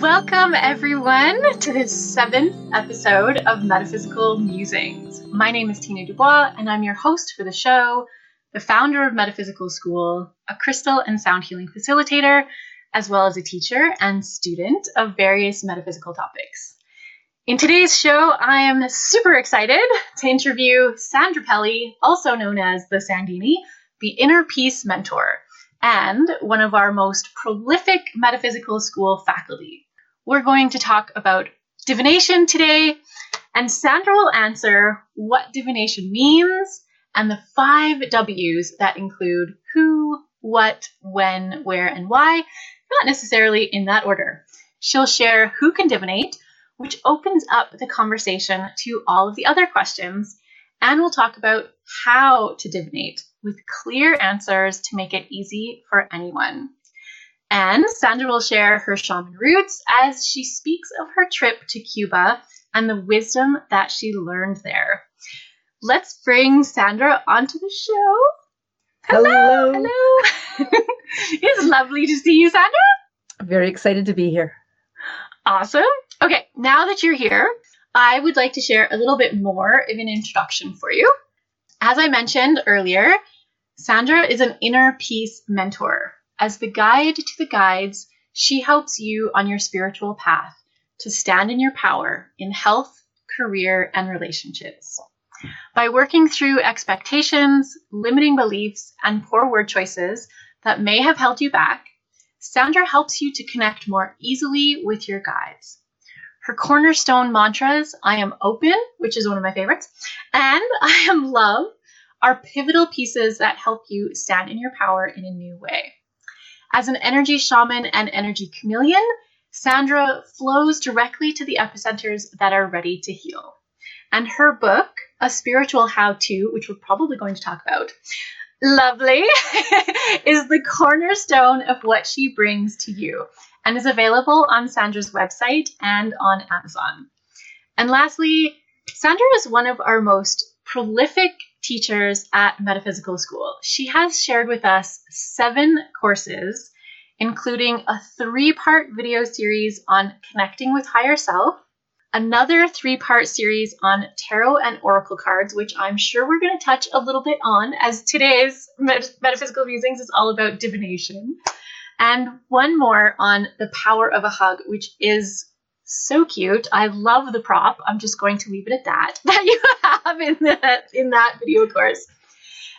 Welcome, everyone, to this seventh episode of Metaphysical Musings. My name is Tina Dubois, and I'm your host for the show, the founder of Metaphysical School, a crystal and sound healing facilitator, as well as a teacher and student of various metaphysical topics. In today's show, I am super excited to interview Sandra Pelly, also known as the Sandini, the Inner Peace Mentor, and one of our most prolific metaphysical school faculty. We're going to talk about divination today, and Sandra will answer what divination means and the five W's that include who, what, when, where, and why, not necessarily in that order. She'll share who can divinate, which opens up the conversation to all of the other questions, and we'll talk about how to divinate with clear answers to make it easy for anyone. And Sandra will share her shaman roots as she speaks of her trip to Cuba and the wisdom that she learned there. Let's bring Sandra onto the show. Hello. Hello. it's lovely to see you, Sandra. Very excited to be here. Awesome. Okay, now that you're here, I would like to share a little bit more of an introduction for you. As I mentioned earlier, Sandra is an inner peace mentor. As the guide to the guides, she helps you on your spiritual path to stand in your power in health, career, and relationships. By working through expectations, limiting beliefs, and poor word choices that may have held you back, Sandra helps you to connect more easily with your guides. Her cornerstone mantras, I am open, which is one of my favorites, and I am love, are pivotal pieces that help you stand in your power in a new way. As an energy shaman and energy chameleon, Sandra flows directly to the epicenters that are ready to heal. And her book, A Spiritual How To, which we're probably going to talk about, lovely, is the cornerstone of what she brings to you and is available on Sandra's website and on Amazon. And lastly, Sandra is one of our most prolific teachers at Metaphysical School. She has shared with us seven courses, including a three part video series on connecting with higher self, another three part series on tarot and oracle cards, which I'm sure we're going to touch a little bit on, as today's Met- Metaphysical Musings is all about divination, and one more on the power of a hug, which is so cute. I love the prop. I'm just going to leave it at that that you have in that in that video course.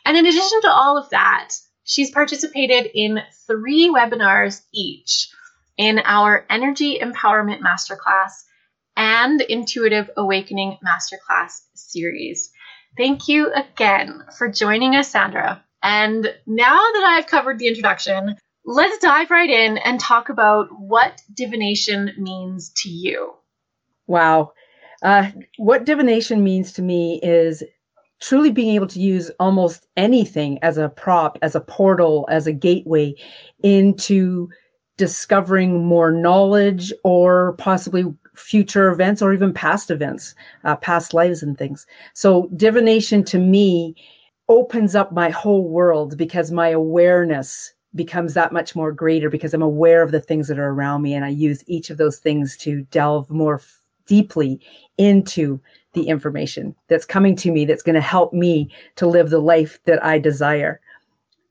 And in addition to all of that, she's participated in three webinars each in our Energy Empowerment Masterclass and Intuitive Awakening Masterclass series. Thank you again for joining us, Sandra. And now that I've covered the introduction, let's dive right in and talk about what divination means to you. Wow. Uh, what divination means to me is truly being able to use almost anything as a prop, as a portal, as a gateway into discovering more knowledge or possibly future events or even past events, uh, past lives and things. So, divination to me opens up my whole world because my awareness becomes that much more greater because I'm aware of the things that are around me and I use each of those things to delve more f- deeply into the information that's coming to me that's going to help me to live the life that I desire.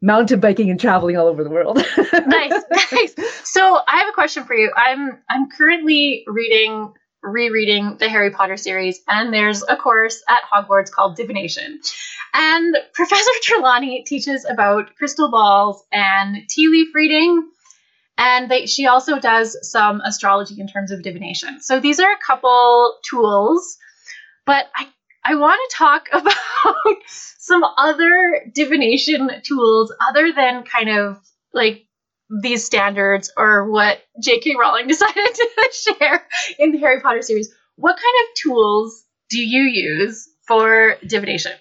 Mountain biking and traveling all over the world. nice, nice. So I have a question for you. I'm I'm currently reading rereading the Harry Potter series, and there's a course at Hogwarts called Divination. And Professor Trelawney teaches about crystal balls and tea leaf reading. And they, she also does some astrology in terms of divination. So these are a couple tools, but I, I want to talk about some other divination tools other than kind of like these standards or what J.K. Rowling decided to share in the Harry Potter series. What kind of tools do you use for divination?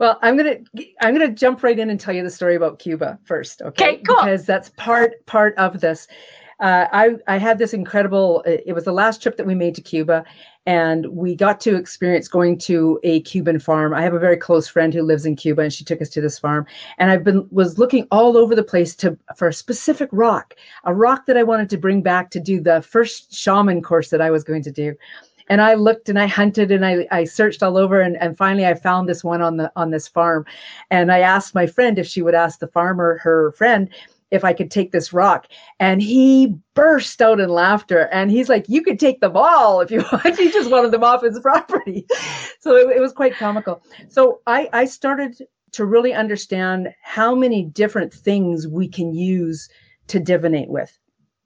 Well, I'm gonna I'm gonna jump right in and tell you the story about Cuba first, okay? Okay, cool. Because that's part part of this. Uh, I I had this incredible. It was the last trip that we made to Cuba, and we got to experience going to a Cuban farm. I have a very close friend who lives in Cuba, and she took us to this farm. And I've been was looking all over the place to for a specific rock, a rock that I wanted to bring back to do the first shaman course that I was going to do. And I looked and I hunted and I, I searched all over and, and finally I found this one on the on this farm. And I asked my friend if she would ask the farmer, her friend, if I could take this rock. And he burst out in laughter. And he's like, You could take them all if you want. he just wanted them off his property. So it, it was quite comical. So I, I started to really understand how many different things we can use to divinate with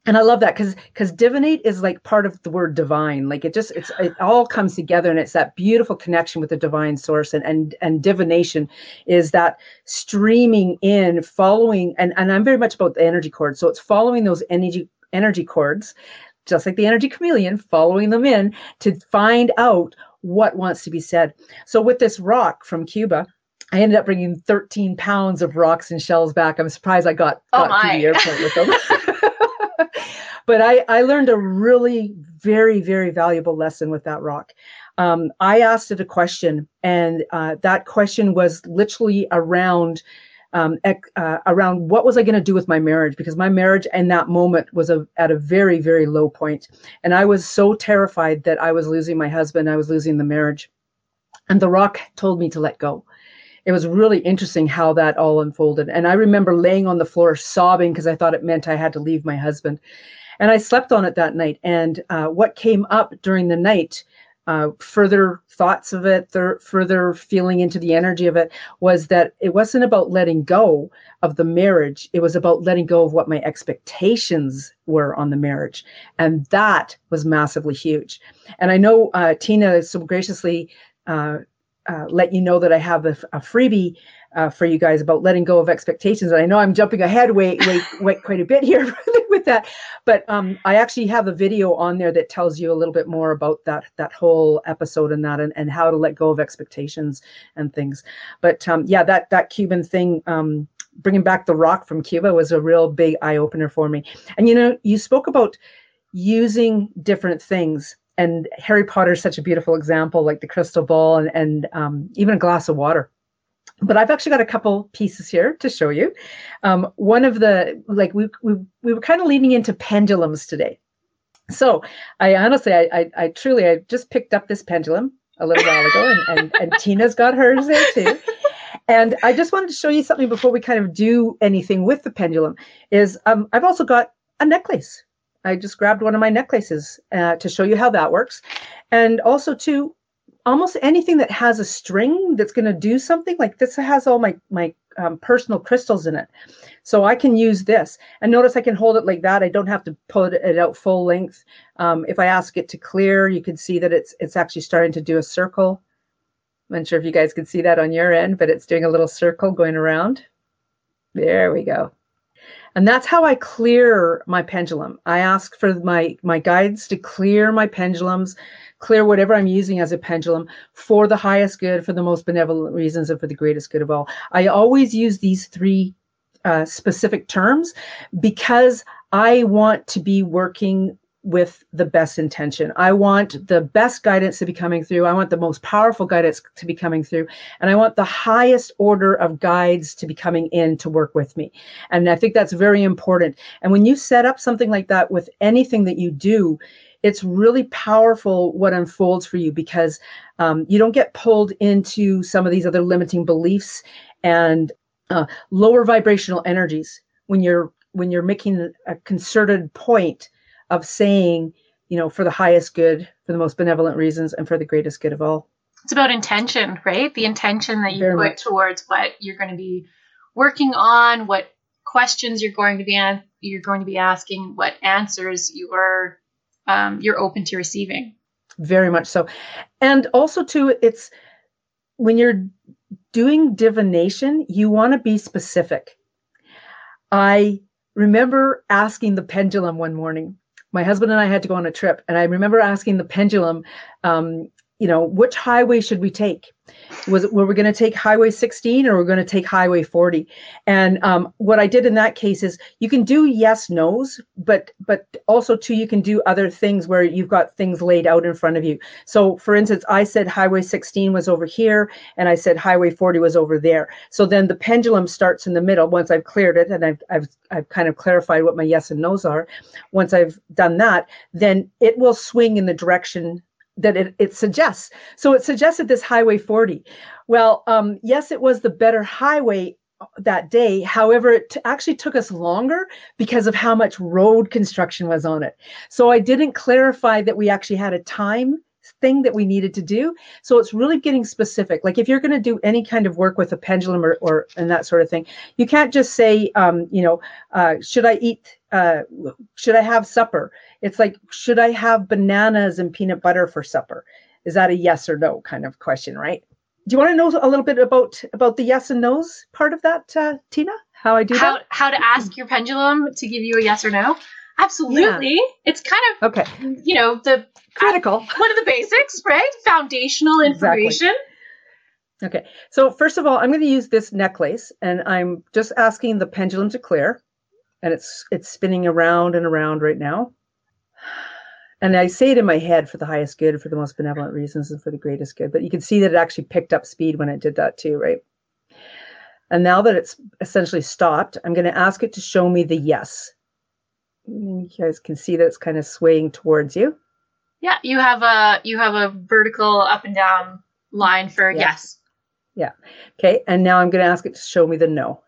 and I love that because because divinate is like part of the word divine. Like it just it's it all comes together and it's that beautiful connection with the divine source and and and divination is that streaming in, following and and I'm very much about the energy cords. So it's following those energy energy cords, just like the energy chameleon, following them in to find out what wants to be said. So with this rock from Cuba, I ended up bringing 13 pounds of rocks and shells back. I'm surprised I got, oh got oh to the airport with them. but I, I learned a really very, very valuable lesson with that rock. Um, I asked it a question, and uh, that question was literally around um, uh, around what was I going to do with my marriage because my marriage in that moment was a, at a very, very low point, and I was so terrified that I was losing my husband, I was losing the marriage, and the rock told me to let go it was really interesting how that all unfolded. And I remember laying on the floor sobbing because I thought it meant I had to leave my husband. And I slept on it that night. And uh, what came up during the night, uh, further thoughts of it, th- further feeling into the energy of it, was that it wasn't about letting go of the marriage. It was about letting go of what my expectations were on the marriage. And that was massively huge. And I know uh, Tina so graciously uh, uh, let you know that I have a freebie uh, for you guys about letting go of expectations. And I know I'm jumping ahead way, way, way quite a bit here with that, but um, I actually have a video on there that tells you a little bit more about that that whole episode and that and, and how to let go of expectations and things. But um, yeah, that that Cuban thing. Um, bringing back the rock from Cuba was a real big eye opener for me. And you know, you spoke about using different things and Harry Potter is such a beautiful example, like the crystal ball and, and um, even a glass of water. But I've actually got a couple pieces here to show you. Um, one of the like we we we were kind of leaning into pendulums today. So I honestly, I, I, I truly, I just picked up this pendulum a little while ago, and, and, and Tina's got hers there too. And I just wanted to show you something before we kind of do anything with the pendulum. Is um, I've also got a necklace I just grabbed one of my necklaces uh, to show you how that works. And also to almost anything that has a string that's going to do something like this has all my, my um, personal crystals in it. So I can use this and notice I can hold it like that. I don't have to pull it out full length. Um, if I ask it to clear, you can see that it's, it's actually starting to do a circle. I'm not sure if you guys can see that on your end, but it's doing a little circle going around. There we go. And that's how I clear my pendulum. I ask for my, my guides to clear my pendulums, clear whatever I'm using as a pendulum for the highest good, for the most benevolent reasons, and for the greatest good of all. I always use these three uh, specific terms because I want to be working with the best intention. I want the best guidance to be coming through. I want the most powerful guidance to be coming through. And I want the highest order of guides to be coming in to work with me. And I think that's very important. And when you set up something like that with anything that you do, it's really powerful what unfolds for you because um, you don't get pulled into some of these other limiting beliefs and uh, lower vibrational energies when you're when you're making a concerted point of saying, you know, for the highest good, for the most benevolent reasons, and for the greatest good of all. It's about intention, right? The intention that you Very put much. towards what you're going to be working on, what questions you're going to be an- you're going to be asking, what answers you are um, you're open to receiving. Very much so, and also too, it's when you're doing divination, you want to be specific. I remember asking the pendulum one morning my husband and I had to go on a trip, and I remember asking the pendulum, um, you know, which highway should we take? Was it, were we going to take Highway 16 or we're going to take Highway 40? And um, what I did in that case is you can do yes, nos, but but also too you can do other things where you've got things laid out in front of you. So for instance, I said Highway 16 was over here, and I said Highway 40 was over there. So then the pendulum starts in the middle once I've cleared it and I've I've I've kind of clarified what my yes and nos are. Once I've done that, then it will swing in the direction that it, it suggests. So it suggested this Highway 40. Well, um, yes, it was the better highway uh, that day. However, it t- actually took us longer because of how much road construction was on it. So I didn't clarify that we actually had a time thing that we needed to do. So it's really getting specific. Like if you're going to do any kind of work with a pendulum or, or and that sort of thing, you can't just say, um, you know, uh, should I eat, uh, should I have supper? It's like, should I have bananas and peanut butter for supper? Is that a yes or no kind of question, right? Do you want to know a little bit about about the yes and no's part of that, uh, Tina? How I do that? how, that? How to ask your pendulum to give you a yes or no? Absolutely. Yeah. It's kind of okay. You know the critical. Uh, one of the basics, right? Foundational information. Exactly. Okay. So first of all, I'm going to use this necklace, and I'm just asking the pendulum to clear, and it's it's spinning around and around right now. And I say it in my head for the highest good, for the most benevolent reasons, and for the greatest good. But you can see that it actually picked up speed when it did that too, right? And now that it's essentially stopped, I'm going to ask it to show me the yes. You guys can see that it's kind of swaying towards you. Yeah, you have a you have a vertical up and down line for yeah. yes. Yeah. Okay, and now I'm going to ask it to show me the no.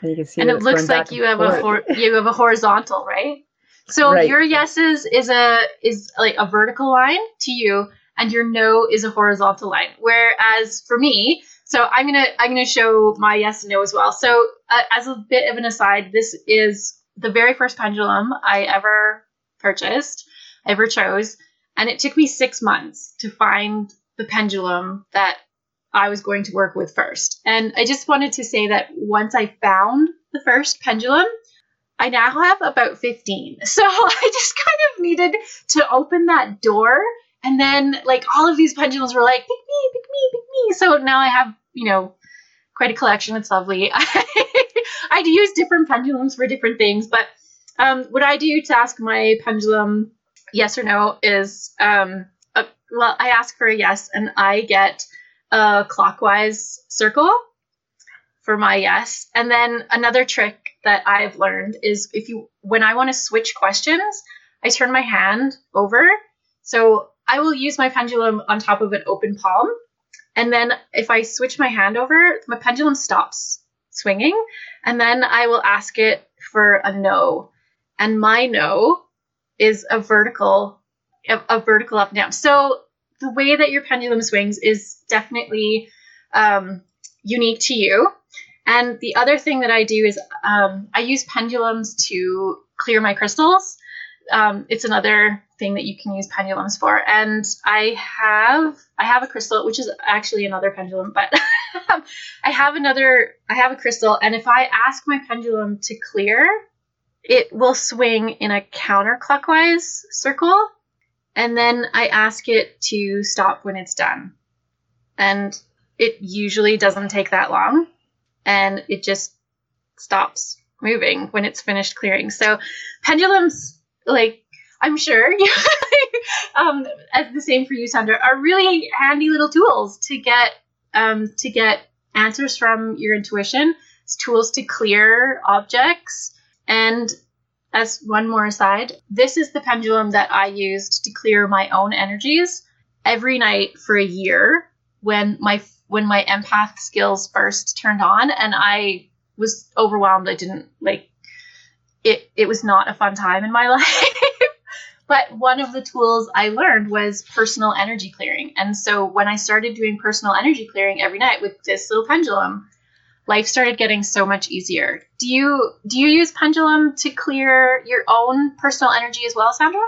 And you can see. And it looks like you have a hor- you have a horizontal, right? So right. your yeses is a is like a vertical line to you, and your no is a horizontal line. Whereas for me, so I'm gonna I'm gonna show my yes and no as well. So uh, as a bit of an aside, this is the very first pendulum I ever purchased, I ever chose, and it took me six months to find the pendulum that I was going to work with first. And I just wanted to say that once I found the first pendulum, I now have about 15. So I just kind of needed to open that door. And then, like, all of these pendulums were like, pick me, pick me, pick me. So now I have, you know, quite a collection. It's lovely. I use different pendulums for different things. But um, what I do to ask my pendulum yes or no is, um, a, well, I ask for a yes and I get a clockwise circle for my yes. And then another trick that I've learned is if you when I want to switch questions, I turn my hand over. So I will use my pendulum on top of an open palm. And then if I switch my hand over, my pendulum stops swinging. And then I will ask it for a no. And my no is a vertical, a, a vertical up and down. So the way that your pendulum swings is definitely um, unique to you. And the other thing that I do is um, I use pendulums to clear my crystals. Um, it's another thing that you can use pendulums for. And I have I have a crystal, which is actually another pendulum, but I have another I have a crystal, and if I ask my pendulum to clear, it will swing in a counterclockwise circle, and then I ask it to stop when it's done. And it usually doesn't take that long and it just stops moving when it's finished clearing. So pendulums, like I'm sure, um, as the same for you, Sandra, are really handy little tools to get um, to get answers from your intuition. Tools to clear objects. And as one more aside, this is the pendulum that I used to clear my own energies every night for a year when my when my empath skills first turned on and I was overwhelmed. I didn't like it it was not a fun time in my life. But one of the tools I learned was personal energy clearing. And so when I started doing personal energy clearing every night with this little pendulum, life started getting so much easier. Do you do you use pendulum to clear your own personal energy as well, Sandra?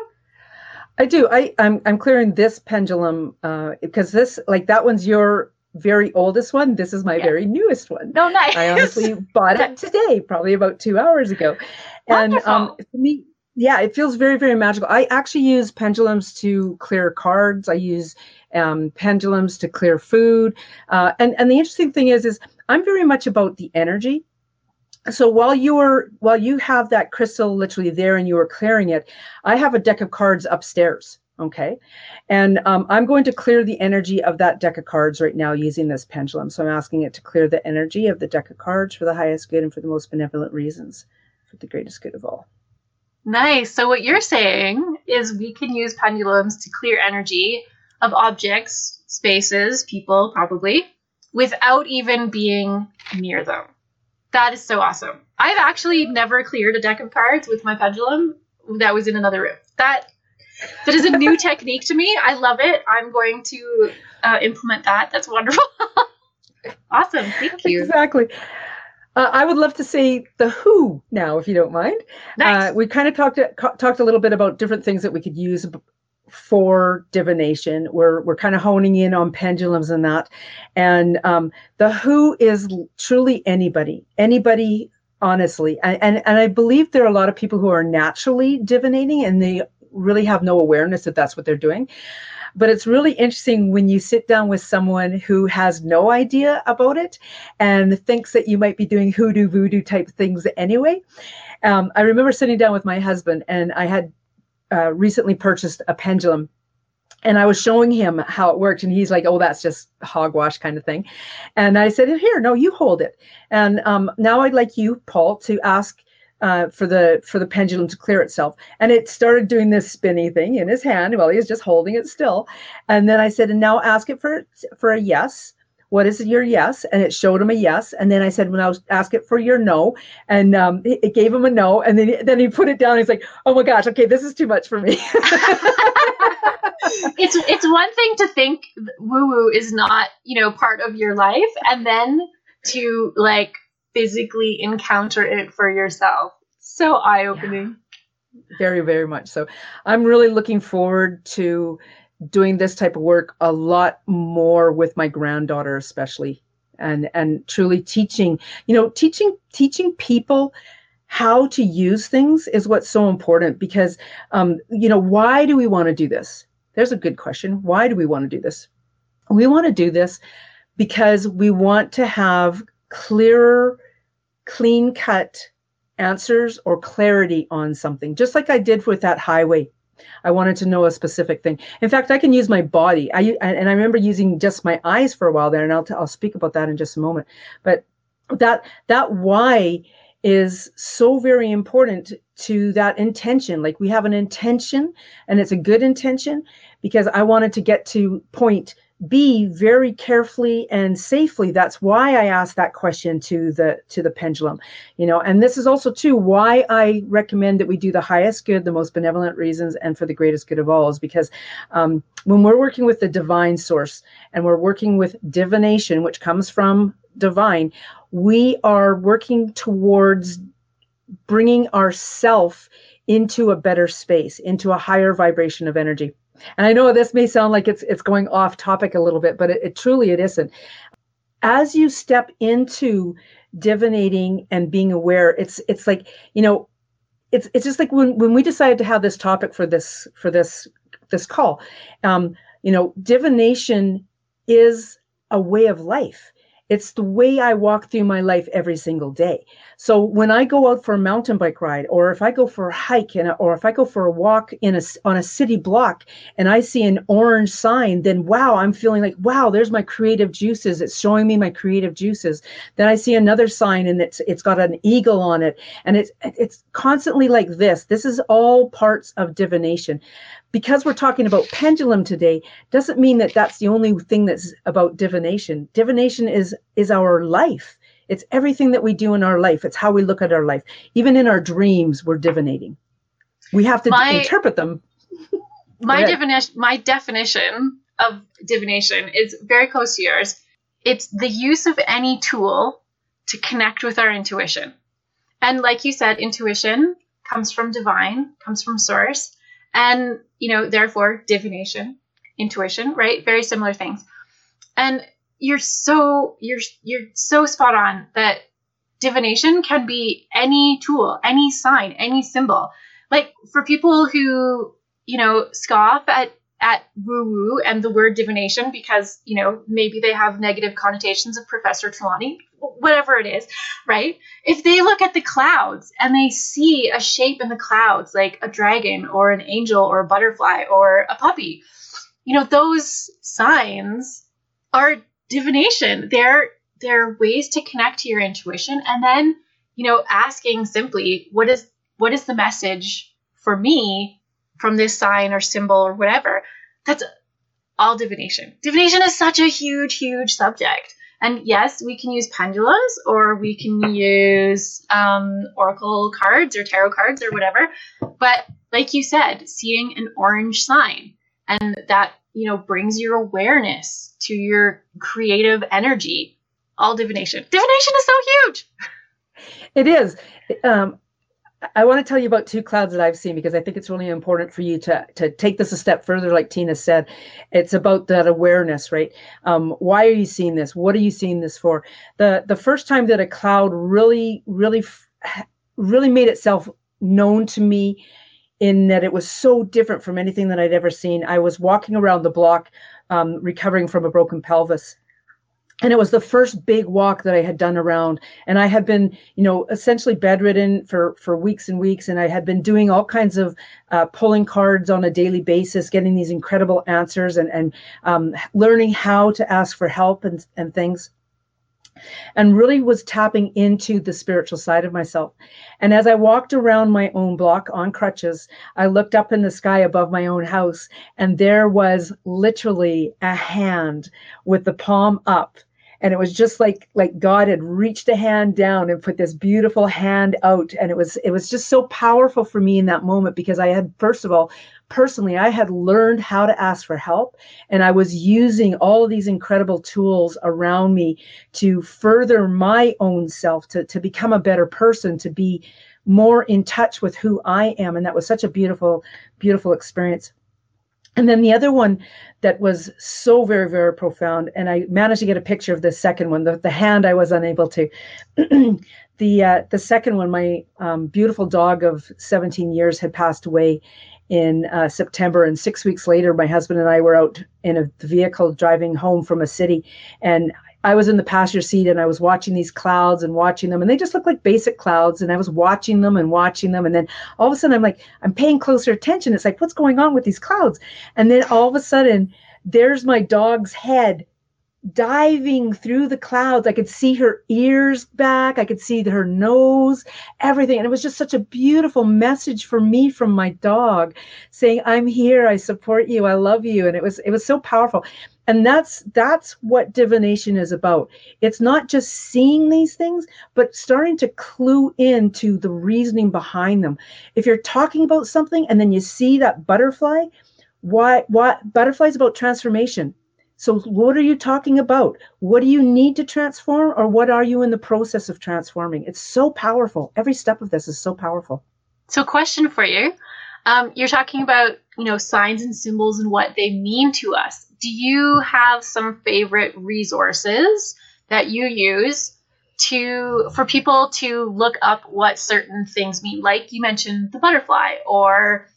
I do. I I'm I'm clearing this pendulum uh, because this like that one's your very oldest one. This is my yeah. very newest one. No, nice. I honestly bought it today, probably about two hours ago. And um, for me, yeah, it feels very, very magical. I actually use pendulums to clear cards. I use um, pendulums to clear food. Uh, and and the interesting thing is, is I'm very much about the energy. So while you're while you have that crystal literally there and you are clearing it, I have a deck of cards upstairs. Okay, and um, I'm going to clear the energy of that deck of cards right now using this pendulum. So I'm asking it to clear the energy of the deck of cards for the highest good and for the most benevolent reasons, for the greatest good of all. Nice. So what you're saying is we can use pendulums to clear energy of objects, spaces, people, probably, without even being near them. That is so awesome. I've actually never cleared a deck of cards with my pendulum that was in another room. That that is a new technique to me. I love it. I'm going to uh, implement that. That's wonderful. awesome. Thank you. Exactly. Uh, I would love to say the who now, if you don't mind. Nice. Uh, we kind of talked talked a little bit about different things that we could use for divination. We're we're kind of honing in on pendulums and that, and um, the who is truly anybody, anybody. Honestly, and, and and I believe there are a lot of people who are naturally divinating, and they really have no awareness that that's what they're doing. But it's really interesting when you sit down with someone who has no idea about it and thinks that you might be doing hoodoo voodoo type things anyway. Um, I remember sitting down with my husband, and I had uh, recently purchased a pendulum and I was showing him how it worked, and he's like, "Oh, that's just hogwash kind of thing." And I said, "Here, no, you hold it." And um, now I'd like you, Paul, to ask uh, for the for the pendulum to clear itself. And it started doing this spinny thing in his hand while he was just holding it still. And then I said, "And now ask it for for a yes." what is your yes? And it showed him a yes. And then I said, when I was ask it for your no, and um, it, gave him a no. And then then he put it down. He's like, oh my gosh, okay, this is too much for me. it's it's one thing to think woo woo is not you know part of your life, and then to like physically encounter it for yourself. So eye opening. Yeah. Very very much so. I'm really looking forward to doing this type of work a lot more with my granddaughter especially and and truly teaching you know teaching teaching people how to use things is what's so important because um, you know why do we want to do this there's a good question why do we want to do this we want to do this because we want to have clearer clean cut answers or clarity on something just like i did with that highway I wanted to know a specific thing. In fact, I can use my body. I and I remember using just my eyes for a while there, and I'll I'll speak about that in just a moment. But that that why is so very important to that intention. Like we have an intention, and it's a good intention because I wanted to get to point B very carefully and safely. That's why I asked that question to the to the pendulum, you know. And this is also too why I recommend that we do the highest good, the most benevolent reasons, and for the greatest good of all is because um, when we're working with the divine source and we're working with divination, which comes from divine, we are working towards bringing ourself into a better space, into a higher vibration of energy. And I know this may sound like it's it's going off topic a little bit, but it, it truly it isn't. As you step into divinating and being aware, it's it's like you know, it's it's just like when when we decided to have this topic for this for this this call, um, you know, divination is a way of life. It's the way I walk through my life every single day. So when I go out for a mountain bike ride, or if I go for a hike, and or if I go for a walk in a on a city block, and I see an orange sign, then wow, I'm feeling like wow, there's my creative juices. It's showing me my creative juices. Then I see another sign, and it's it's got an eagle on it, and it's it's constantly like this. This is all parts of divination because we're talking about pendulum today doesn't mean that that's the only thing that's about divination. Divination is is our life. It's everything that we do in our life. It's how we look at our life. Even in our dreams we're divinating. We have to my, interpret them. My definition my definition of divination is very close to yours. It's the use of any tool to connect with our intuition. And like you said intuition comes from divine comes from source and you know therefore divination intuition right? Very similar things. And you're so you're you're so spot on that divination can be any tool any sign any symbol. Like for people who you know scoff at at woo woo and the word divination because you know maybe they have negative connotations of Professor Trelawney, whatever it is, right? If they look at the clouds and they see a shape in the clouds like a dragon or an angel or a butterfly or a puppy, you know those signs are divination. They're they're ways to connect to your intuition and then you know asking simply what is what is the message for me from this sign or symbol or whatever that's all divination divination is such a huge huge subject and yes we can use pendulas or we can use um, oracle cards or tarot cards or whatever but like you said seeing an orange sign and that you know brings your awareness to your creative energy all divination. Divination is so huge. It is. Um, I want to tell you about two clouds that I've seen because I think it's really important for you to to take this a step further. Like Tina said, it's about that awareness, right? Um, why are you seeing this? What are you seeing this for? The the first time that a cloud really, really, really made itself known to me in that it was so different from anything that I'd ever seen. I was walking around the block, um, recovering from a broken pelvis, and it was the first big walk that I had done around. And I had been, you know, essentially bedridden for for weeks and weeks, and I had been doing all kinds of uh, pulling cards on a daily basis, getting these incredible answers, and and um, learning how to ask for help and and things. And really was tapping into the spiritual side of myself. And as I walked around my own block on crutches, I looked up in the sky above my own house, and there was literally a hand with the palm up and it was just like like god had reached a hand down and put this beautiful hand out. And it was it was just so powerful for me in that moment because i had first of all personally i had learned how to ask for help. And i was using all of these incredible tools around me to further my own self to, to become a better person to be more in touch with who i am. And that was such a beautiful beautiful experience and then the other one that was so very, very profound, and I managed to get a picture of the second one. The, the hand I was unable to. the uh, the second one, my um, beautiful dog of 17 years had passed away in uh, September, and six weeks later, my husband and I were out in a vehicle driving home from a city, and I was in the passenger seat and I was watching these clouds and watching them, and they just look like basic clouds. And I was watching them and watching them. And then all of a sudden, I'm like, I'm paying closer attention. It's like, what's going on with these clouds? And then all of a sudden, there's my dog's head diving through the clouds. I could see her ears back. I could see her nose, everything. And it was just such a beautiful message for me from my dog saying, I'm here. I support you. I love you. And it was, it was so powerful and that's that's what divination is about. It's not just seeing these things but starting to clue in to the reasoning behind them. If you're talking about something and then you see that butterfly why what butterflies about transformation. So what are you talking about? What do you need to transform or what are you in the process of transforming? It's so powerful. Every step of this is so powerful. So question for you. Um, you're talking about you know signs and symbols and what they mean to us do you have some favorite resources that you use to for people to look up what certain things mean like you mentioned the butterfly or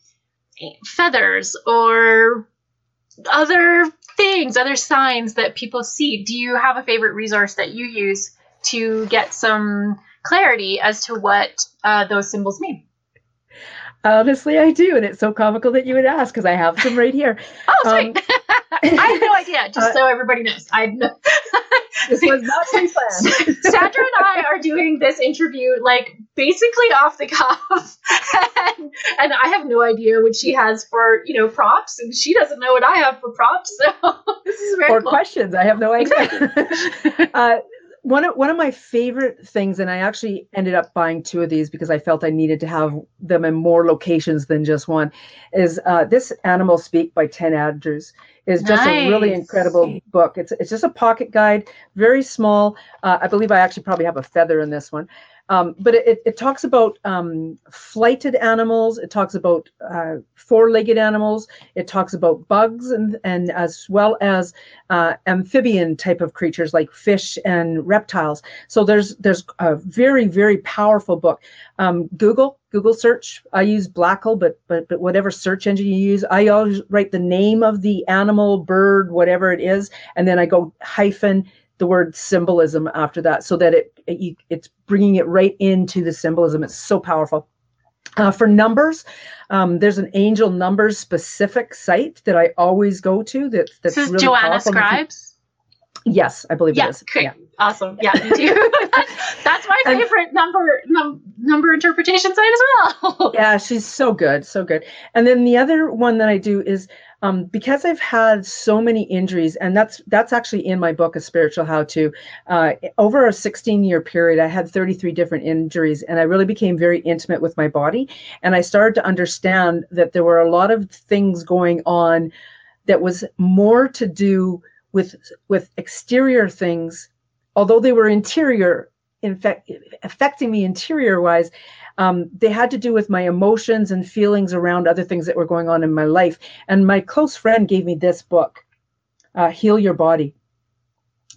feathers or other things other signs that people see do you have a favorite resource that you use to get some clarity as to what uh, those symbols mean Honestly, I do, and it's so comical that you would ask because I have some right here. oh, sweet! Um, I have no idea. Just uh, so everybody knows, I no. this was not pre-planned. Sandra and I are doing this interview like basically off the cuff, and, and, I have no idea what she has for you know props, and she doesn't know what I have for props. So this is very or cool. questions. I have no idea. uh, one of one of my favorite things, and I actually ended up buying two of these because I felt I needed to have them in more locations than just one. Is uh, this Animal Speak by Ted Andrews is just nice. a really incredible book. It's it's just a pocket guide, very small. Uh, I believe I actually probably have a feather in this one. Um, but it, it talks about um, flighted animals. It talks about uh, four-legged animals. It talks about bugs and and as well as uh, amphibian type of creatures like fish and reptiles. So there's there's a very very powerful book. Um, Google Google search. I use Blackle, but but but whatever search engine you use, I always write the name of the animal, bird, whatever it is, and then I go hyphen the word symbolism after that so that it, it it's bringing it right into the symbolism. It's so powerful. Uh, for numbers um, there's an angel numbers specific site that i always go to that, that's this is really joanna scribes? Yes i believe yeah, it is. great. yeah awesome. Yeah me too. That's my And- favorite number num- number interpretation site as well. Yeah she's so good so good. And then the other one that i do is um, because i've had so many injuries and that's that's actually in my book a spiritual how to uh, over a 16 year period i had 33 different injuries and i really became very intimate with my body. And i started to understand that there were a lot of things going on that was more to do with with exterior things although they were interior in fact affecting me interior wise um, they had to do with my emotions and feelings around other things that were going on in my life. And my close friend gave me this book, uh, Heal Your Body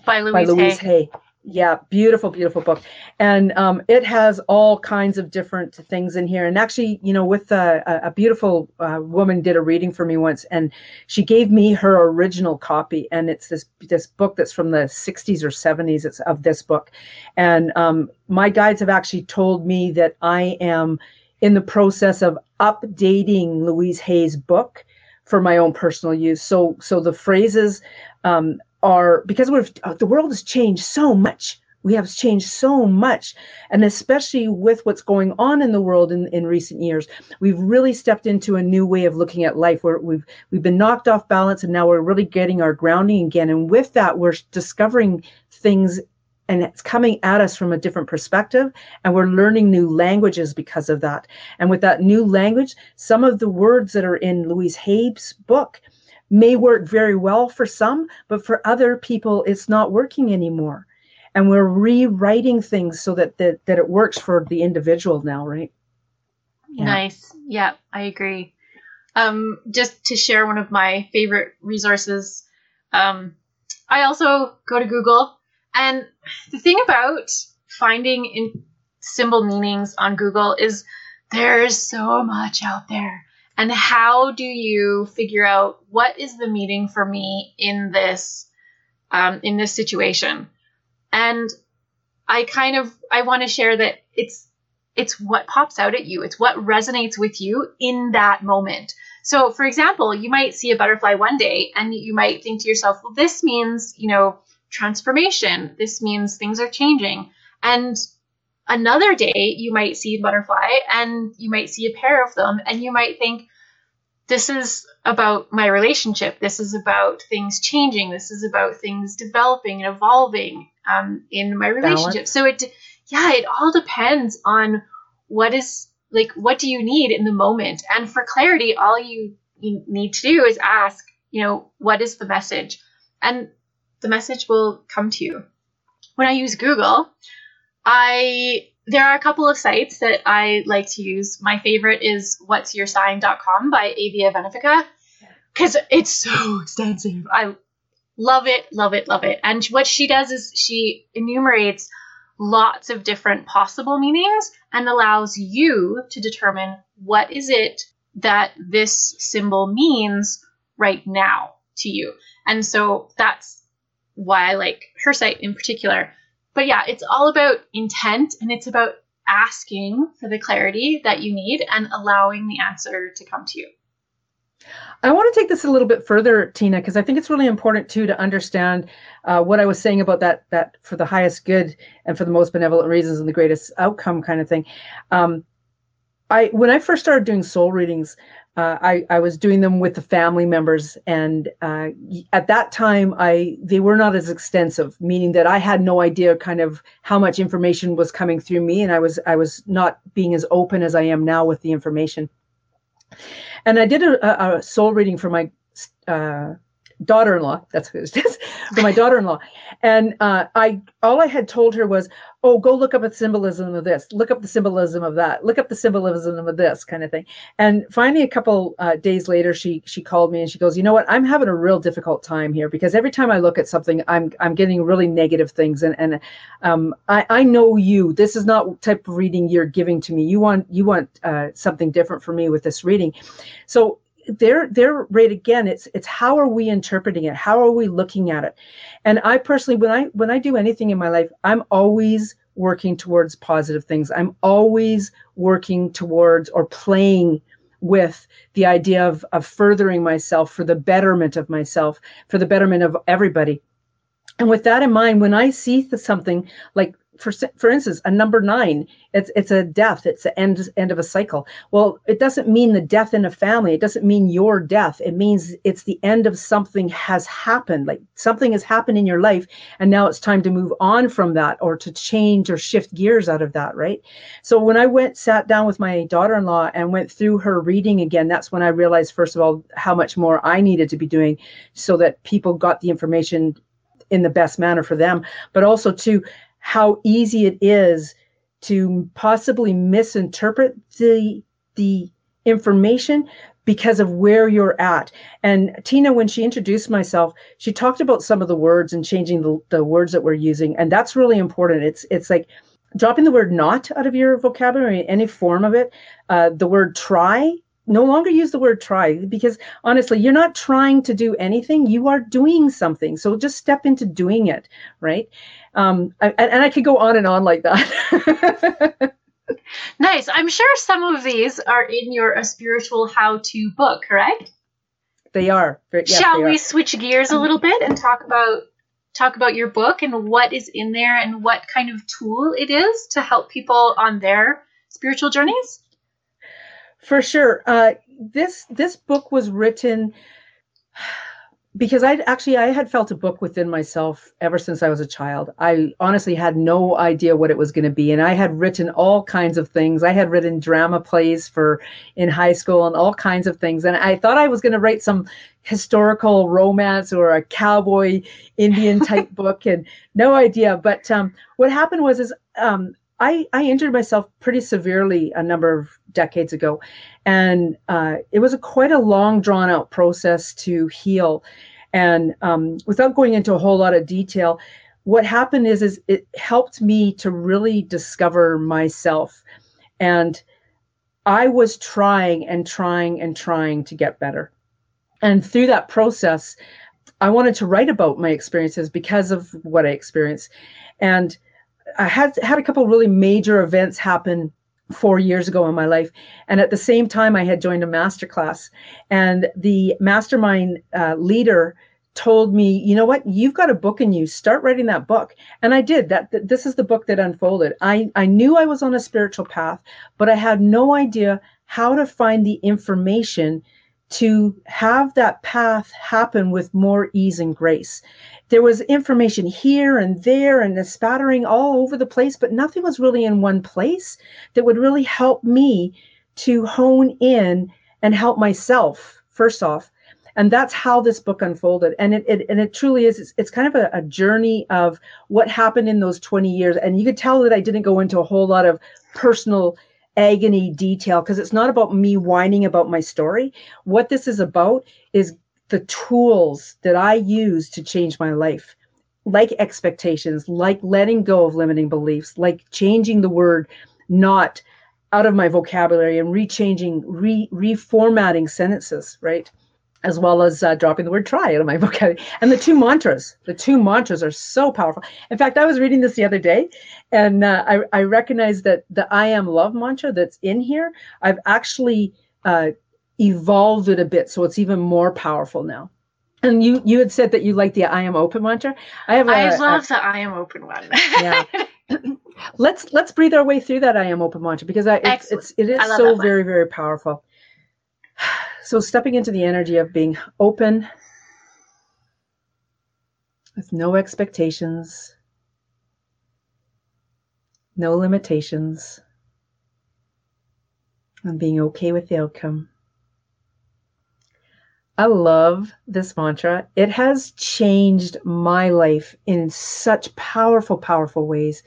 by louise, by Louise hay. Hay. Yeah, beautiful, beautiful book. And um, it has all kinds of different things in here. And actually, you know, with a, a beautiful uh, woman did a reading for me once, and she gave me her original copy. And it's this this book that's from the 60s or 70s. It's of this book. And um, my guides have actually told me that I am in the process of updating Louise Hay's book for my own personal use. So, so the phrases um, are because we've uh, the world has changed so much. We have changed so much, and especially with what's going on in the world in, in recent years, we've really stepped into a new way of looking at life. Where we've we've been knocked off balance, and now we're really getting our grounding again. And with that, we're discovering things and it's coming at us from a different perspective and we're learning new languages because of that and with that new language some of the words that are in louise hay's book may work very well for some but for other people it's not working anymore and we're rewriting things so that that, that it works for the individual now right Yeah. Nice. Yeah, I agree. Um, just to share one of my favorite resources, um, I also go to Google. And the thing about finding in symbol meanings on Google is there's so much out there. And how do you figure out what is the meaning for me in this um, in this situation? And I kind of I want to share that it's it's what pops out at you. It's what resonates with you in that moment. So, for example, you might see a butterfly one day and you might think to yourself, well, this means, you know, transformation. This means things are changing. And another day, you might see a butterfly and you might see a pair of them and you might think, this is about my relationship. This is about things changing. This is about things developing and evolving um, in my relationship. Balance. So it, yeah, it all depends on what is like, what do you need in the moment? And for clarity, all you, you need to do is ask, you know, what is the message? And the message will come to you. When I use Google, I there are a couple of sites that I like to use. My favorite is what's your sign.com by Avia Venefica because it's so extensive. I love it, love it, love it. And what she does is she enumerates lots of different possible meanings and allows you to determine what is it that this symbol means right now to you. And so that's why I like her site in particular. But yeah, it's all about intent and it's about asking for the clarity that you need and allowing the answer to come to you. I want to take this a little bit further, Tina, because I think it's really important too to understand uh, what I was saying about that that for the highest good and for the most benevolent reasons and the greatest outcome kind of thing. Um, I when I first started doing soul readings, uh, I I was doing them with the family members, and uh, at that time, I they were not as extensive, meaning that I had no idea kind of how much information was coming through me, and I was I was not being as open as I am now with the information. And I did a, a, soul reading for my uh, daughter-in-law. That's who it is. for my daughter-in-law, and uh, I all I had told her was, "Oh, go look up the symbolism of this. Look up the symbolism of that. Look up the symbolism of this kind of thing." And finally, a couple uh, days later, she she called me and she goes, "You know what? I'm having a real difficult time here because every time I look at something, I'm I'm getting really negative things, and and um, I I know you. This is not type of reading you're giving to me. You want you want uh, something different for me with this reading, so." They're they're right again it's it's how are we interpreting it? How are we looking at it? And i personally when i when i do anything in my life i'm always working towards positive things. I'm always working towards or playing with the idea of of furthering myself for the betterment of myself for the betterment of everybody. And with that in mind when i see something like for for instance, a number nine, it's it's a death. It's the end end of a cycle. Well, it doesn't mean the death in a family. It doesn't mean your death. It means it's the end of something has happened. Like something has happened in your life, and now it's time to move on from that, or to change or shift gears out of that. Right. So when I went sat down with my daughter-in-law and went through her reading again, that's when I realized first of all how much more I needed to be doing, so that people got the information in the best manner for them, but also to how easy it is to possibly misinterpret the the information because of where you're at. And Tina, when she introduced myself, she talked about some of the words and changing the, the words that we're using. And that's really important. It's it's like dropping the word not out of your vocabulary, any form of it. Uh, the word try no longer use the word try because honestly you're not trying to do anything you are doing something so just step into doing it right um, and, and i could go on and on like that. Nice. I'm sure some of these are in your a spiritual how to book correct? They are. Yes, shall they we are. switch gears a little bit and talk about talk about your book and what is in there and what kind of tool it is to help people on their spiritual journeys? For sure. Uh, this this book was written because I actually I had felt a book within myself ever since I was a child. I honestly had no idea what it was going to be, and I had written all kinds of things. I had written drama plays for in high school and all kinds of things, and I thought I was going to write some historical romance or a cowboy Indian type book, and no idea. But um, what happened was is um, I, I injured myself pretty severely a number of decades ago, and uh, it was a quite a long, drawn out process to heal. And um, without going into a whole lot of detail, what happened is is it helped me to really discover myself, and I was trying and trying and trying to get better. And through that process, I wanted to write about my experiences because of what I experienced, and I had had a couple really major events happen four years ago in my life, and at the same time, I had joined a master class, and the mastermind uh, leader told me, you know what, you've got a book in you. Start writing that book, and I did. That, that this is the book that unfolded. I I knew I was on a spiritual path, but I had no idea how to find the information to have that path happen with more ease and grace there was information here and there and the spattering all over the place, but nothing was really in one place that would really help me to hone in and help myself, first off. And that's how this book unfolded. And it, it and it truly is, it's, it's kind of a, a journey of what happened in those 20 years. And you could tell that I didn't go into a whole lot of personal agony detail because it's not about me whining about my story. What this is about is the tools that I use to change my life, like expectations, like letting go of limiting beliefs, like changing the word not out of my vocabulary and rechanging, re reformatting sentences, right? As well as uh, dropping the word try out of my vocabulary. And the two mantras, the two mantras are so powerful. In fact, I was reading this the other day and uh, I, I recognized that the I am love mantra that's in here, I've actually uh, evolved it a bit so it's even more powerful now. And you you had said that you like the I am open mantra. I have a, I love a, the I am open one. yeah. let's let's breathe our way through that I am open mantra because I it's, it's it is so very very powerful. So stepping into the energy of being open with no expectations, no limitations, and being okay with the outcome. I love this mantra. It has changed my life in such powerful, powerful ways.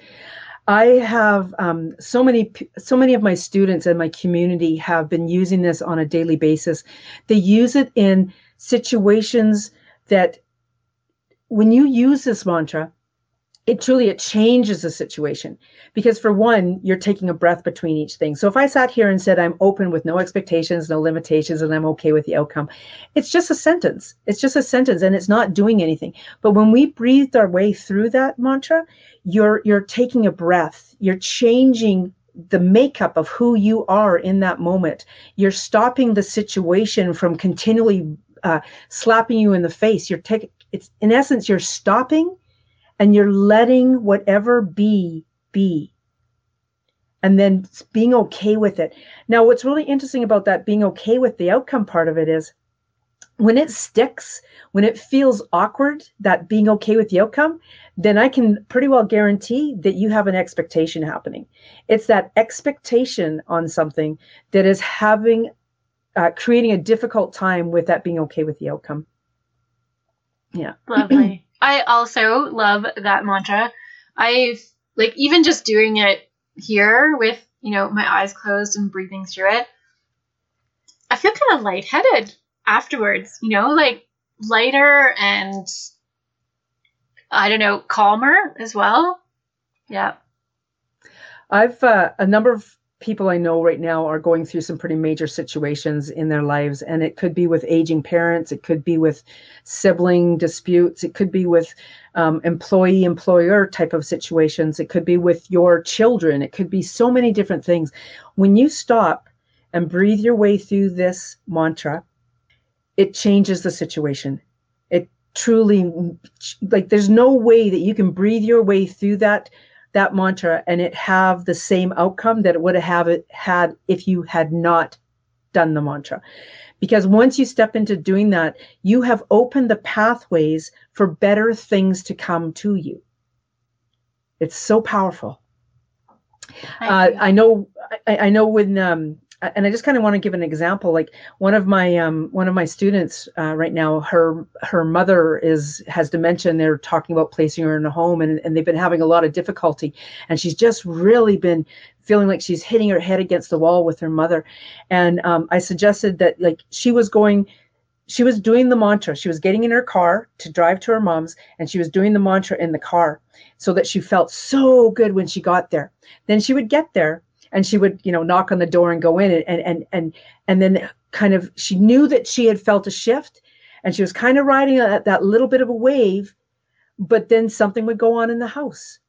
I have um, so many, so many of my students and my community have been using this on a daily basis. They use it in situations that, when you use this mantra, it truly it changes the situation. Because for one you're taking a breath between each thing. So if i sat here and said i'm open with no expectations no limitations and i'm okay with the outcome it's just a sentence. It's just a sentence and it's not doing anything. But when we breathed our way through that mantra you're you're taking a breath. You're changing the makeup of who you are in that moment. You're stopping the situation from continually uh, slapping you in the face. You're taking it's in essence you're stopping and you're letting whatever be be. And then being okay with it. Now what's really interesting about that being okay with the outcome part of it is when it sticks when it feels awkward that being okay with the outcome then i can pretty well guarantee that you have an expectation happening. It's that expectation on something that is having uh, creating a difficult time with that being okay with the outcome. Yeah. Lovely I also love that mantra. I like even just doing it here with, you know, my eyes closed and breathing through it. I feel kind of lightheaded afterwards, you know, like lighter and I don't know, calmer as well. Yeah. I've uh, a number of people I know right now are going through some pretty major situations in their lives. And it could be with aging parents, it could be with sibling disputes, it could be with um, employee employer type of situations, it could be with your children, it could be so many different things. When you stop and breathe your way through this mantra, it changes the situation. It truly, like, there's no way that you can breathe your way through that that mantra and it have the same outcome that it would have it had if you had not done the mantra. Because once you step into doing that you have opened the pathways for better things to come to you. It's so powerful. Uh, i know I, I know when um, and I just kind of want to give an example. Like one of my um, one of my students uh, right now, her her mother is has dementia, and they're talking about placing her in a home, and, and they've been having a lot of difficulty, and she's just really been feeling like she's hitting her head against the wall with her mother, and um, I suggested that like she was going. She was doing the mantra. She was getting in her car to drive to her mom's, and she was doing the mantra in the car so that she felt so good when she got there. Then she would get there and she would you know knock on the door and go in and and and and, and then kind of she knew that she had felt a shift and she was kind of riding that, that little bit of a wave but then something would go on in the house.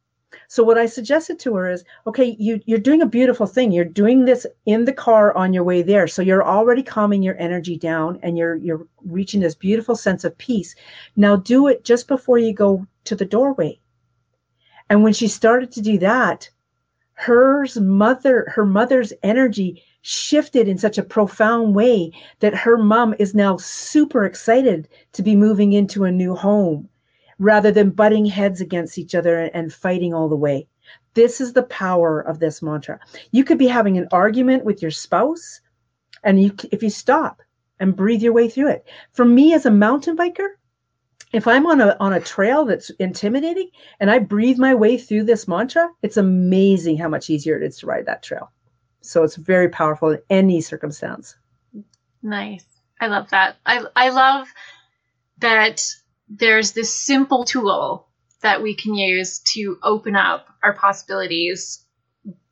So what i suggested to her is okay you you're doing a beautiful thing. You're doing this in the car on your way there. So you're already calming your energy down and you're you're reaching this beautiful sense of peace. Now do it just before you go to the doorway. And when she started to do that her's mother her mother's energy shifted in such a profound way that her mom is now super excited to be moving into a new home rather than butting heads against each other and fighting all the way. This is the power of this mantra. You could be having an argument with your spouse and you if you stop and breathe your way through it. For me as a mountain biker if I'm on a on a trail that's intimidating and I breathe my way through this mantra, it's amazing how much easier it is to ride that trail. So it's very powerful in any circumstance. Nice. I love that. I I love that there's this simple tool that we can use to open up our possibilities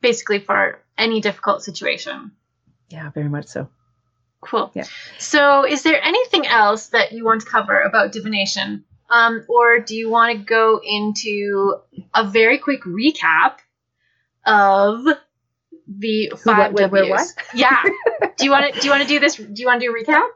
basically for any difficult situation. Yeah, very much so. Cool. Yeah. So, is there anything else that you want to cover about divination? Um, or do you want to go into a very quick recap of the five what, W's? What? Yeah. do you want to do you want to do this? Do you want to do a recap?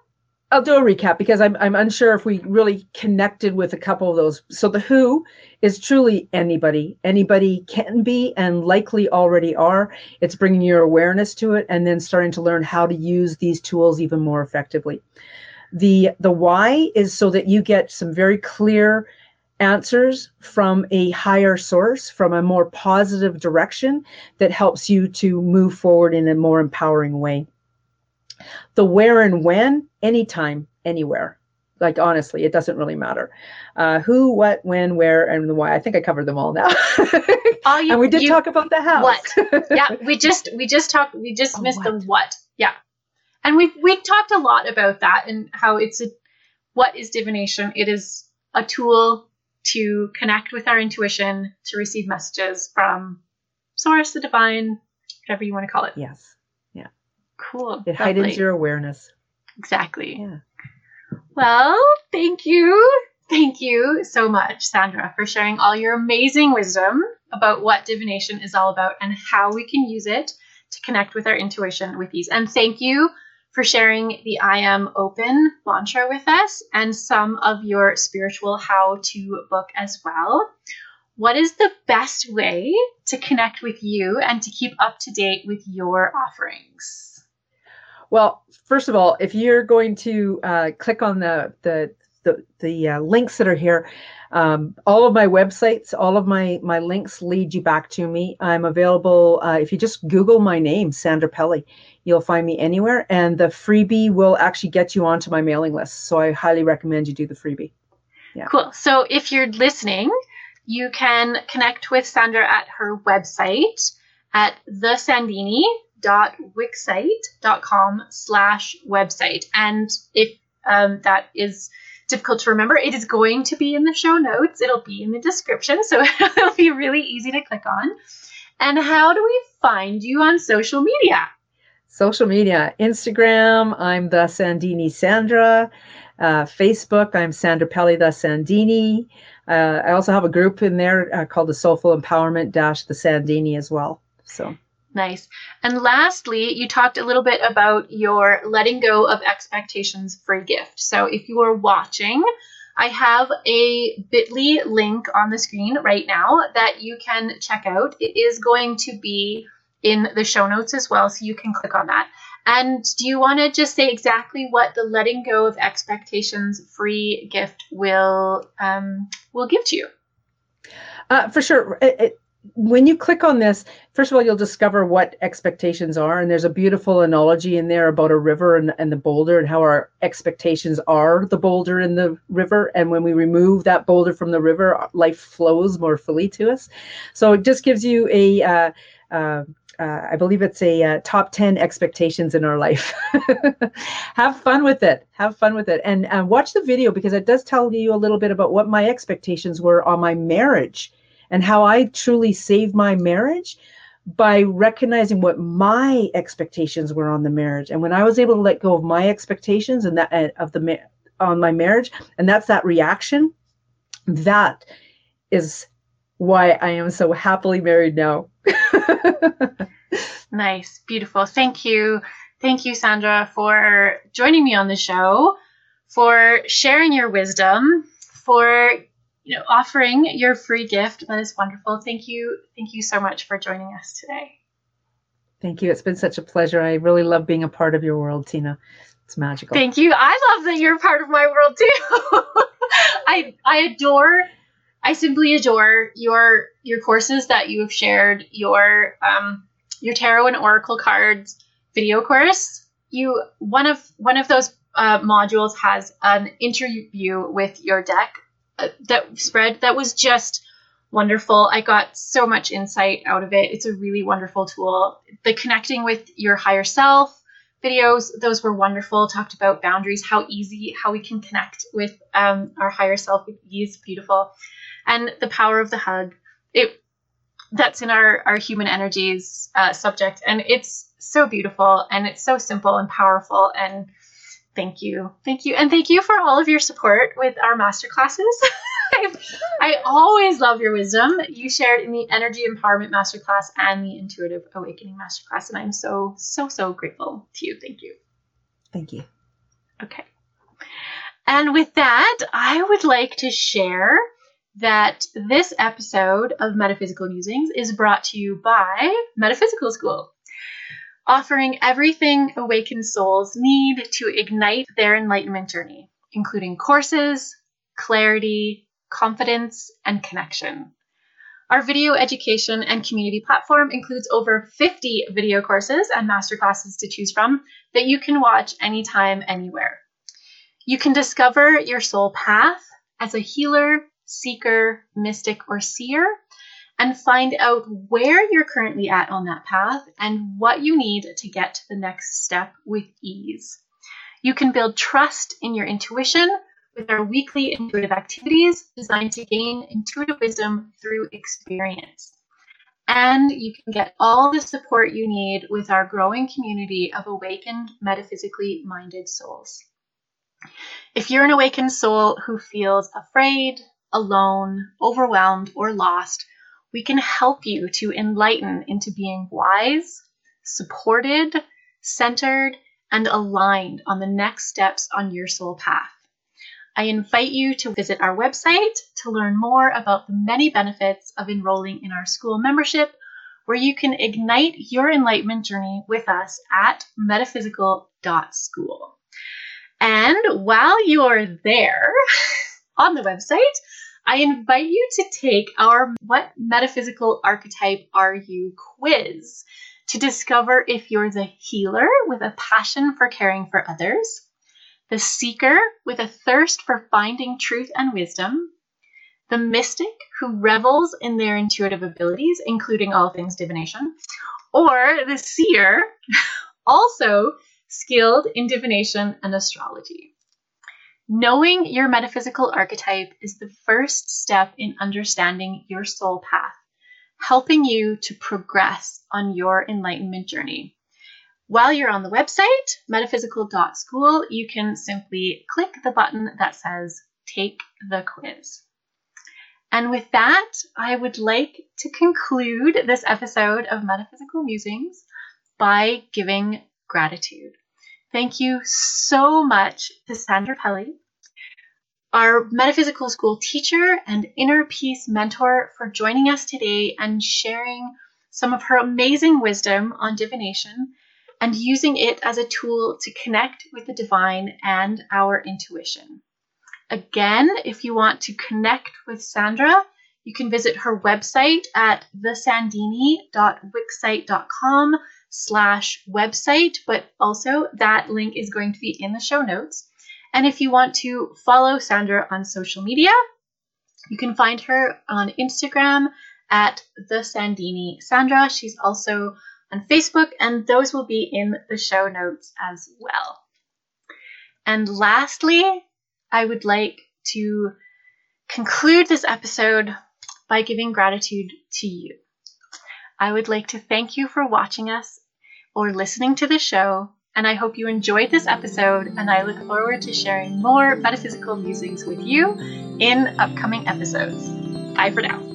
I'll do a recap because I'm I'm unsure if we really connected with a couple of those. So the who is truly anybody. Anybody can be and likely already are. It's bringing your awareness to it and then starting to learn how to use these tools even more effectively. The the why is so that you get some very clear answers from a higher source, from a more positive direction that helps you to move forward in a more empowering way The where and when, anytime, anywhere. Like honestly, it doesn't really matter. Uh, who, what, when, where, and the why. I think I covered them all now. Oh, you, and we did you- talk about the house. What? yeah, we just we just talked we just Oh, missed the what? what. Yeah. And we've we've talked a lot about that and how it's a what is divination? It is a tool to connect with our intuition, to receive messages from source, the divine, whatever you want to call it. yes. Cool. It heightens your awareness. exactly. Yeah. Well, thank you. Thank you so much, Sandra, for sharing all your amazing wisdom about what divination is all about and how we can use it to connect with our intuition with ease. And thank you for sharing the I am open mantra with us and some of your spiritual how to book as well. What is the best way to connect with you and to keep up to date with your offerings? Well, first of all, if you're going to uh, click on the the the, the uh, links that are here, um, all of my websites, all of my my links lead you back to me. I'm available uh, if you just Google my name, Sandra Pelly. You'll find me anywhere, and the freebie will actually get you onto my mailing list. So I highly recommend you do the freebie. Yeah. Cool. So if you're listening, you can connect with Sandra at her website at thesandini.wixsite.com slash website. And if um, that is difficult to remember, it is going to be in the show notes. It'll be in the description, so it'll be really easy to click on. And how do we find you on social media? Social media, Instagram, I'm the Sandini Sandra. Uh, Facebook, I'm Sandra Pelly the Sandini. Uh, I also have a group in there uh, called the Soulful Empowerment Dash the Sandini as well. So Nice. And lastly, you talked a little bit about your letting go of expectations free gift. So if you are watching, I have a bit.ly link on the screen right now that you can check out. It is going to be in the show notes as well, so you can click on that. And do you want to just say exactly what the letting go of expectations free gift will um, will give to you? Uh, for sure. It, it, when you click on this, first of all, you'll discover what expectations are. And there's a beautiful analogy in there about a river and, and the boulder and how our expectations are the boulder in the river. And when we remove that boulder from the river, life flows more fully to us. So it just gives you a, uh, uh, uh, I believe it's a uh, top 10 expectations in our life. Have fun with it. Have fun with it. And uh, watch the video because it does tell you a little bit about what my expectations were on my marriage and how I truly saved my marriage by recognizing what my expectations were on the marriage. And when I was able to let go of my expectations and that of the on my marriage, and that's that reaction, that is why I am so happily married now. Nice, beautiful. Thank you. Thank you, Sandra, for joining me on the show, for sharing your wisdom, for you know offering your free gift. That is wonderful. Thank you. Thank you so much for joining us today. Thank you. It's been such a pleasure. I really love being a part of your world, Tina. It's magical. Thank you. I love that you're part of my world too. I I adore I simply adore your your courses that you have shared, your um your tarot and oracle cards video course. You one of one of those uh, modules has an interview with your deck that spread that was just wonderful. I got so much insight out of it. It's a really wonderful tool. The connecting with your higher self videos, those were wonderful. Talked about boundaries, how easy, how we can connect with um, our higher self ease, beautiful. And the power of the hug, it that's in our, our human energies uh, subject. And it's so beautiful and it's so simple and powerful. And thank you. Thank you. And thank you for all of your support with our masterclasses. I, I always love your wisdom. You shared in the Energy Empowerment Masterclass and the Intuitive Awakening Masterclass. And I'm so, so, so grateful to you. Thank you. Thank you. Okay. And with that, I would like to share that this episode of Metaphysical Musings is brought to you by Metaphysical School, offering everything awakened souls need to ignite their enlightenment journey, including courses, clarity, confidence, and connection. Our video education and community platform includes over 50 video courses and masterclasses to choose from that you can watch anytime, anywhere. You can discover your soul path as a healer, seeker, mystic, or seer and find out where you're currently at on that path and what you need to get to the next step with ease. You can build trust in your intuition with our weekly intuitive activities designed to gain intuitive wisdom through experience. And you can get all the support you need with our growing community of awakened, metaphysically minded souls. If you're an awakened soul who feels afraid, alone, overwhelmed, or lost, we can help you to enlighten into being wise, supported, centered, and aligned on the next steps on your soul path. I invite you to visit our website to learn more about the many benefits of enrolling in our school membership, where you can ignite your enlightenment journey with us at metaphysical.school. And while you are there on the website, I invite you to take our What Metaphysical Archetype Are You quiz to discover if you're the healer with a passion for caring for others, the seeker with a thirst for finding truth and wisdom, the mystic who revels in their intuitive abilities, including all things divination, or the seer, also skilled in divination and astrology. Knowing your metaphysical archetype is the first step in understanding your soul path, helping you to progress on your enlightenment journey. While you're on the website, metaphysical.school, you can simply click the button that says Take the Quiz. And with that, I would like to conclude this episode of Metaphysical Musings by giving gratitude. Thank you so much to Sandra Pelly, our metaphysical school teacher and inner peace mentor, for joining us today and sharing some of her amazing wisdom on divination and using it as a tool to connect with the divine and our intuition. Again, if you want to connect with Sandra, you can visit her website at thesandini.wixsite.com slash website, but also that link is going to be in the show notes. And if you want to follow Sandra on social media, you can find her on Instagram at the Sandini Sandra. She's also on Facebook, and those will be in the show notes as well. And lastly, I would like to conclude this episode by giving gratitude to you. I would like to thank you for watching us or listening to the show, and I hope you enjoyed this episode. And I look forward to sharing more metaphysical musings with you in upcoming episodes. Bye for now.